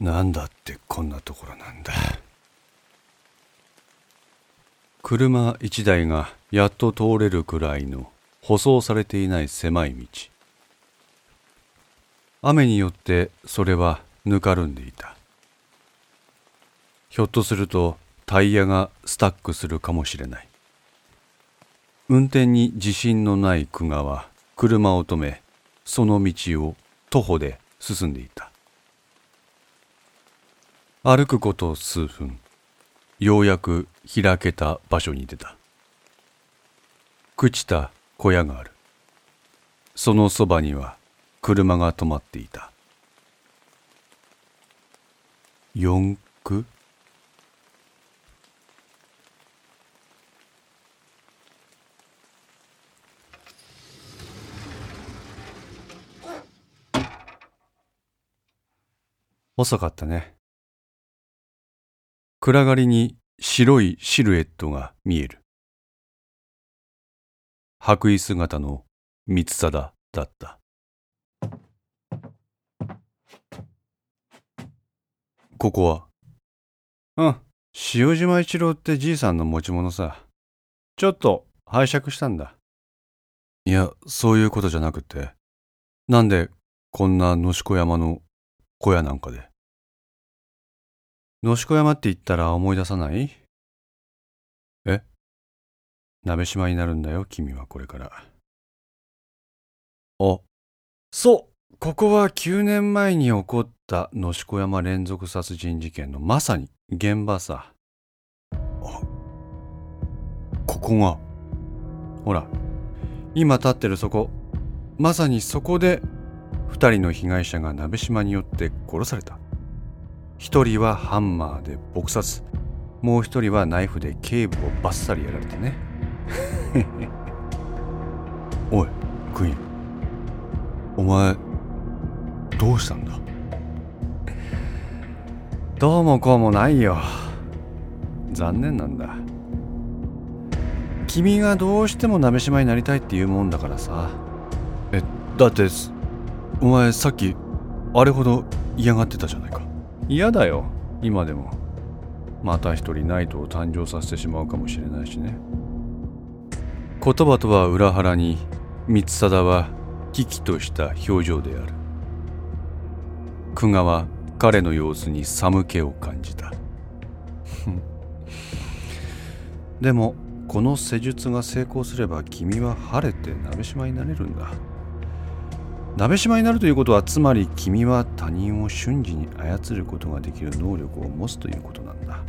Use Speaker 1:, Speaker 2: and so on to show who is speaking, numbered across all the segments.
Speaker 1: なんだってこんなところなんだ。車一台がやっと通れるくらいの舗装されていない狭い道。雨によってそれはぬかるんでいた。ひょっとするとタイヤがスタックするかもしれない。運転に自信のない久我は車を止めその道を徒歩で進んでいた。歩くこと数分。ようやく開けた場所に出た。朽ちた小屋がある。そのそばには車が止まっていた。四駆？遅かったね。暗がりに白いシルエットが見える。白衣姿の三貞だった。ここは？うん、塩島一郎ってじいさんの持ち物さ。ちょっと拝借したんだ。いや、そういうことじゃなくて、なんでこんな野子山の小屋なんかで？野子山って言ったら思い出さない？え？鍋島になるんだよ、君はこれから。あ、そう、ここは9年前に起こった野子山連続殺人事件のまさに現場さ。あ、ここが。ほら、今立ってるそこ、まさにそこで2人の被害者が鍋島によって殺された。1人はハンマーで撲殺。もう1人はナイフで頸部をバッサリやられてね。おいクイーン。お前どうしたんだ？どうもこうもないよ。残念なんだ。君がどうしても鍋島になりたいっていうもんだからさ。えだってお前さっきあれほど嫌がってたじゃないか。嫌だよ。今でも。また一人ナイトを誕生させてしまうかもしれないしね。言葉とは裏腹に三貞は危機とした表情である。久我は彼の様子に寒気を感じた。でもこの施術が成功すれば君は晴れて鍋島になれるんだ。鍋島になるということはつまり君は他人を瞬時に操ることができる能力を持つということなんだ。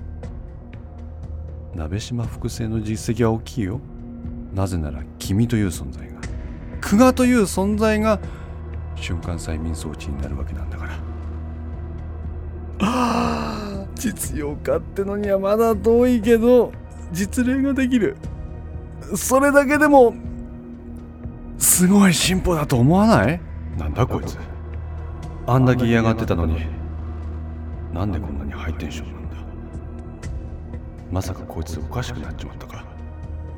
Speaker 1: 鍋島複製の実績は大きいよ。なぜなら君という存在が。久我という存在が瞬間催眠装置になるわけなんだから。ああ実用化ってのにはまだ遠いけど実例ができる。それだけでもすごい進歩だと思わない？なんだこいつ。あんだけ嫌がってたのに。なんでこんなにハイテンションなんだ。まさかこいつおかしくなっちまったか。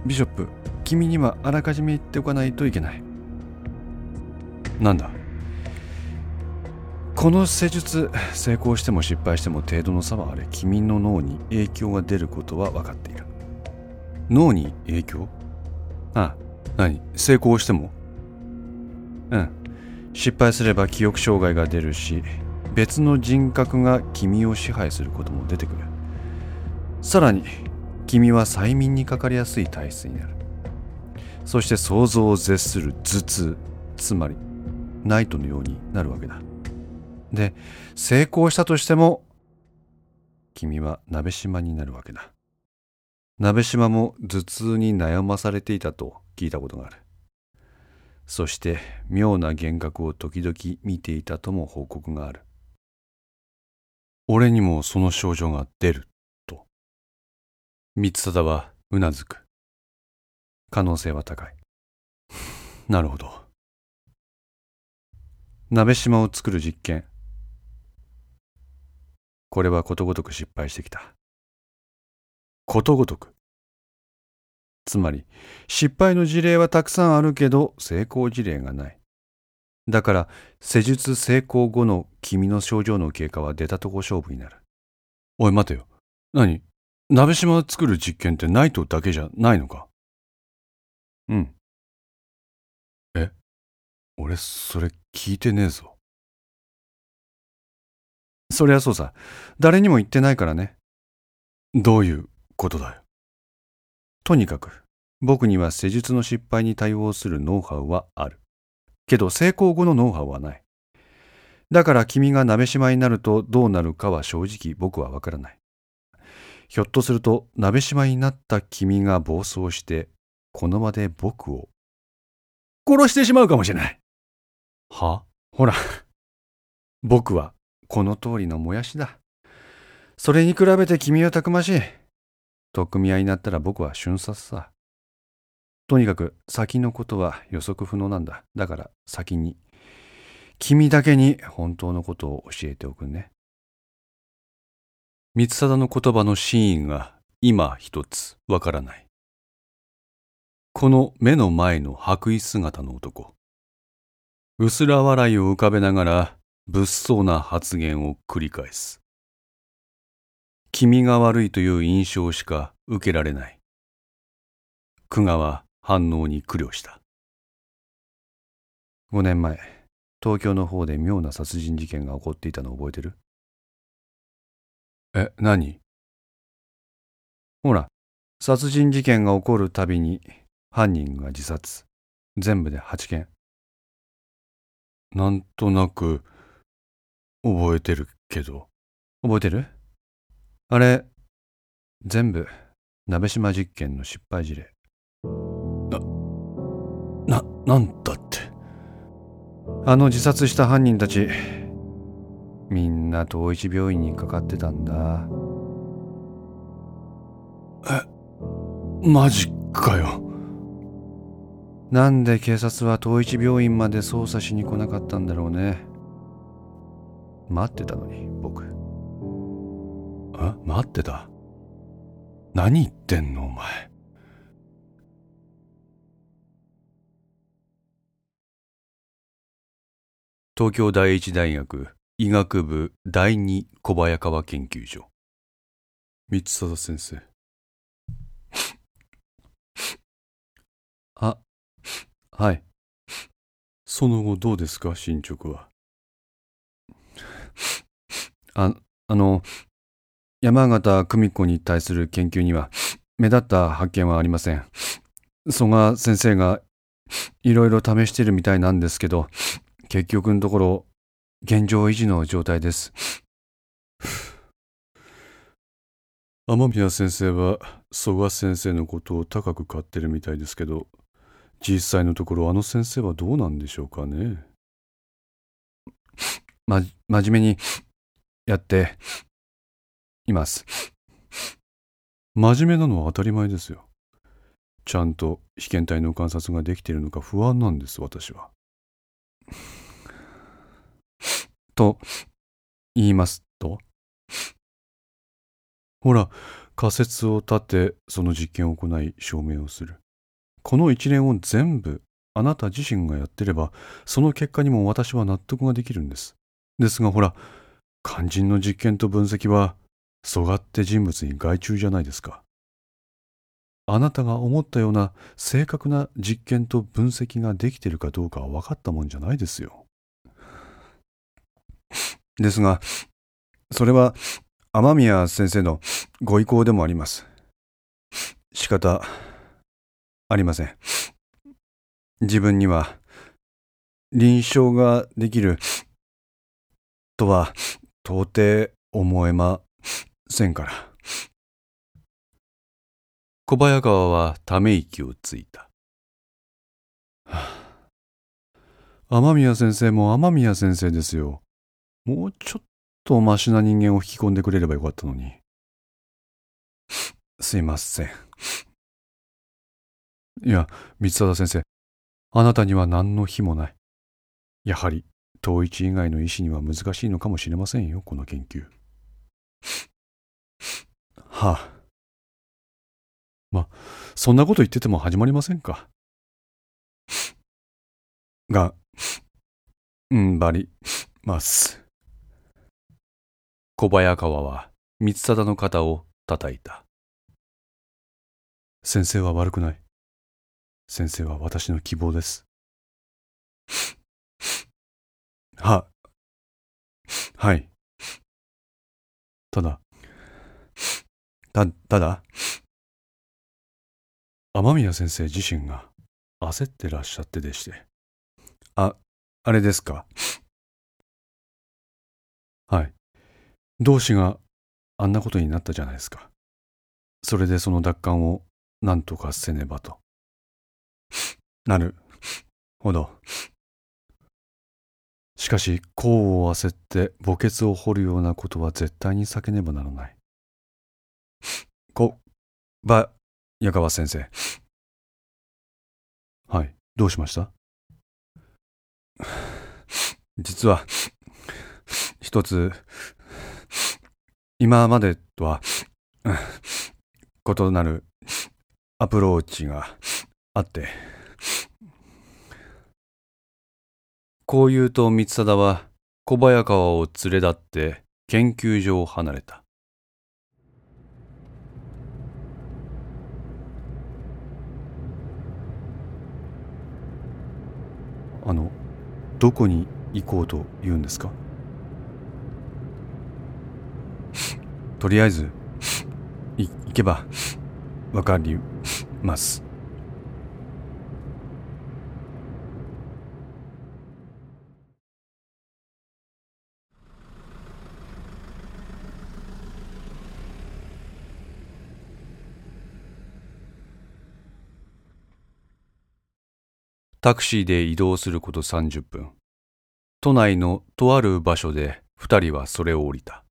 Speaker 1: ビショップ君にはあらかじめ言っておかないといけない。なんだ？この施術成功しても失敗しても程度の差はあれ君の脳に影響が出ることは分かっている。脳に影響？ああ。何？成功しても？うん失敗すれば記憶障害が出るし別の人格が君を支配することも出てくる。さらに君は催眠にかかりやすい体質になる。そして想像を絶する頭痛つまりナイトのようになるわけだ。で成功したとしても君は鍋島になるわけだ。鍋島も頭痛に悩まされていたと聞いたことがある。そして妙な幻覚を時々見ていたとも報告がある。俺にもその症状が出る、と。三貞はうなずく。可能性は高い。なるほど。鍋島を作る実験。これはことごとく失敗してきた。ことごとく。つまり失敗の事例はたくさんあるけど成功事例がない。だから施術成功後の君の症状の経過は出たとこ勝負になる。おい待てよ。何？鍋島を作る実験ってナイトだけじゃないのか？うん。え？俺それ聞いてねえぞ。そりゃそうさ。誰にも言ってないからね。どういうことだよ？とにかく僕には施術の失敗に対応するノウハウはあるけど成功後のノウハウはない。だから君が鍋島になるとどうなるかは正直僕はわからない。ひょっとすると鍋島になった君が暴走してこの場で僕を殺してしまうかもしれない。は？ほら、僕はこの通りのもやしだ。それに比べて君はたくましい。取っ組み合いになったら僕は瞬殺さ。とにかく先のことは予測不能なんだ。だから先に。君だけに本当のことを教えておくね。三貞の言葉の真意が今一つわからない。この目の前の白衣姿の男。薄ら笑いを浮かべながら物騒な発言を繰り返す。君が悪いという印象しか受けられない。久川反応に苦慮した。5年前東京の方で妙な殺人事件が起こっていたの覚えてる？え何？ほら殺人事件が起こるたびに犯人が自殺。全部で8件。なんとなく覚えてるけど。覚えてる？あれ全部鍋島実験の失敗事例な、なんだって。あの自殺した犯人たち、みんな統一病院にかかってたんだ。え、マジかよ。なんで警察は統一病院まで捜査しに来なかったんだろうね。待ってたのに、僕。あ、待ってた。何言ってんの、お前。東京第一大学医学部第二小早川研究所。三貞先生。あはい。その後どうですか進捗は？ああの山形久美子に対する研究には目立った発見はありません曽我先生がいろいろ試してるみたいなんですけど結局のところ、現状維持の状態です。雨宮先生は曽我先生のことを高く買ってるみたいですけど、実際のところあの先生はどうなんでしょうかね。ま、真面目にやっています。真面目なのは当たり前ですよ。ちゃんと被験体の観察ができているのか不安なんです、私は。と言いますとほら、仮説を立て、その実験を行い証明をする。この一連を全部あなた自身がやってれば、その結果にも私は納得ができるんです。ですがほら、肝心の実験と分析は、そがって人物に外注じゃないですか。あなたが思ったような正確な実験と分析ができているかどうかは分かったもんじゃないですよ。ですが、それは雨宮先生のご意向でもあります。仕方ありません。自分には臨床ができるとは到底思えませんから。小早川はため息をついた。雨宮先生も雨宮先生ですよ。もうちょっとマシな人間を引き込んでくれればよかったのに。すいません。いや、三貞先生、あなたには何の非もない。やはり、統一以外の医師には難しいのかもしれませんよ、この研究。はあ。ま、そんなこと言ってても始まりませんか。が、んばります。小早川は三貞の肩を叩いた。先生は悪くない。先生は私の希望です。は、はい。ただ、た、ただ、雨宮先生自身が焦ってらっしゃってでして。あ、あれですか？はい。同志があんなことになったじゃないですか。それでその奪還を何とかせねばと。なるほど。しかし、功を焦って墓穴を掘るようなことは絶対に避けねばならない。ば、矢川先生。はい、どうしました？実は、一つ、今までとは、異なるアプローチがあって、こう言うと三貞は小早川を連れ立って研究所を離れた。あの、どこに行こうと言うんですか？とりあえず、行けば、わかります。タクシーで移動すること30分。都内のとある場所で二人はそれを降りた。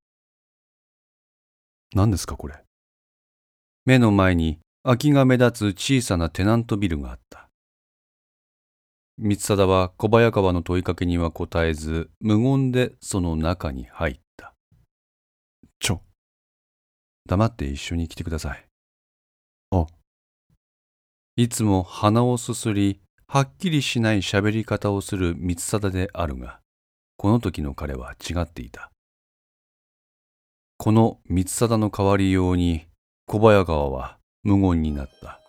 Speaker 1: 何ですかこれ？目の前に空きが目立つ小さなテナントビルがあった。三貞は小早川の問いかけには答えず、無言でその中に入った。ちょ。黙って一緒に来てください。あ。いつも鼻をすすり、はっきりしない喋り方をする三貞であるが、この時の彼は違っていた。この三貞の代わりように小早川は無言になった。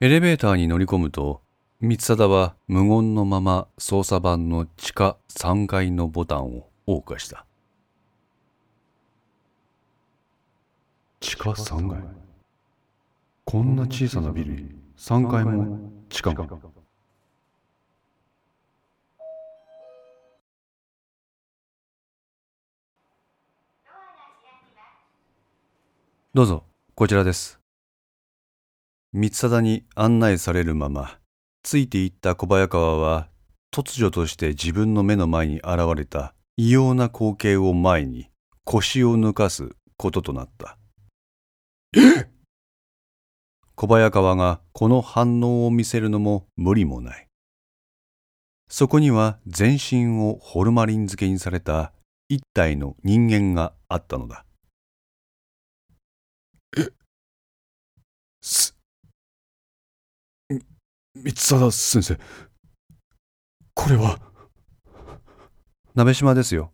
Speaker 1: エレベーターに乗り込むと三貞は無言のまま操作盤の地下3階のボタンを謳歌した。地下3階？こんな小さなビルに3階も地下も。どうぞ、こちらです。三貞に案内されるまま、ついていった小早川は突如として自分の目の前に現れた異様な光景を前に腰を抜かすこととなった。小早川がこの反応を見せるのも無理もない。そこには全身をホルマリン漬けにされた一体の人間があったのだ。え？す、三沢先生。これは。
Speaker 2: 鍋島ですよ。